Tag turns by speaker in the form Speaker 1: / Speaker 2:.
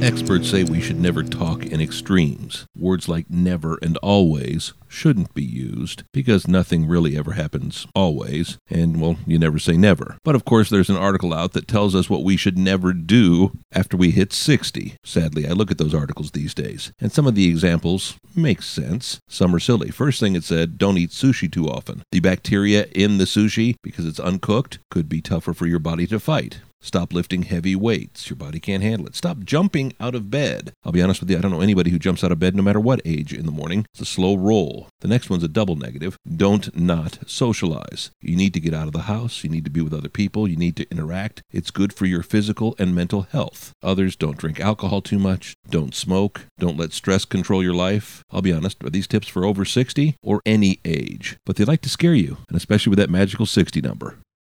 Speaker 1: Experts say we should never talk in extremes. Words like never and always shouldn't be used because nothing really ever happens always, and well, you never say never. But of course, there's an article out that tells us what we should never do after we hit 60. Sadly, I look at those articles these days, and some of the examples make sense. Some are silly. First thing it said, don't eat sushi too often. The bacteria in the sushi, because it's uncooked, could be tougher for your body to fight. Stop lifting heavy weights. Your body can't handle it. Stop jumping out of bed. I'll be honest with you, I don't know anybody who jumps out of bed no matter what age in the morning. It's a slow roll. The next one's a double negative. Don't not socialize. You need to get out of the house. You need to be with other people. You need to interact. It's good for your physical and mental health. Others don't drink alcohol too much. Don't smoke. Don't let stress control your life. I'll be honest, are these tips for over 60 or any age? But they like to scare you, and especially with that magical 60 number.